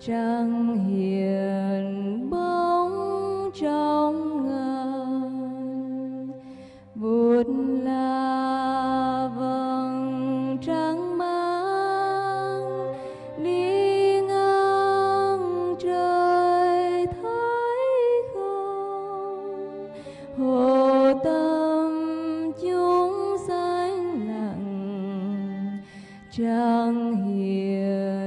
trăng hiền bóng trong ngàn. Bụt là vầng trăng mang, đi ngang trời thấy không. Hồ tâm chúng xanh lặng trăng hiền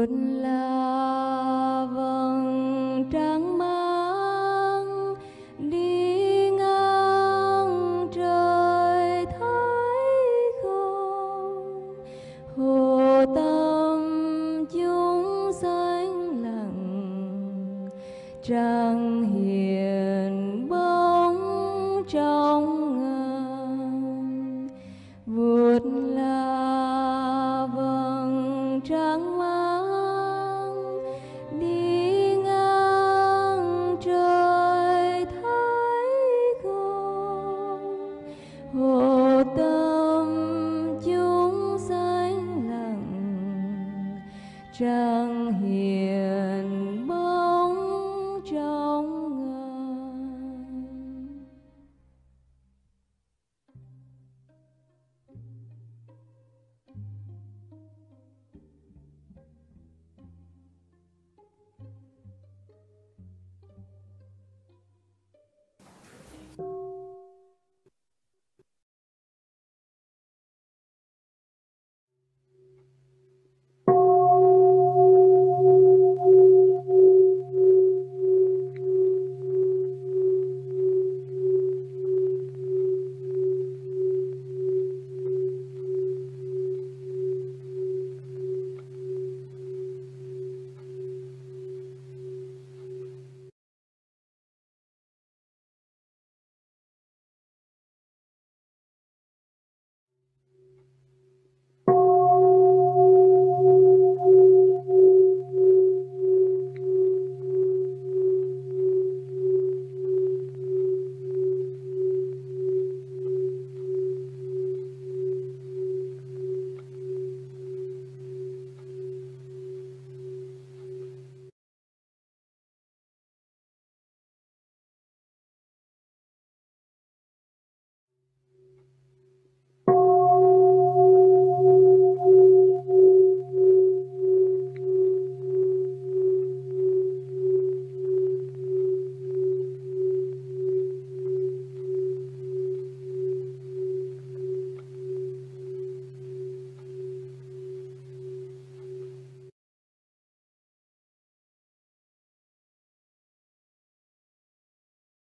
bút là vầng trắng mang đi ngang trời thấy không. Hồ tâm chúng sanh lặng, trăng hiền bóng trong ngàn. Vụt là chúng hiền hiện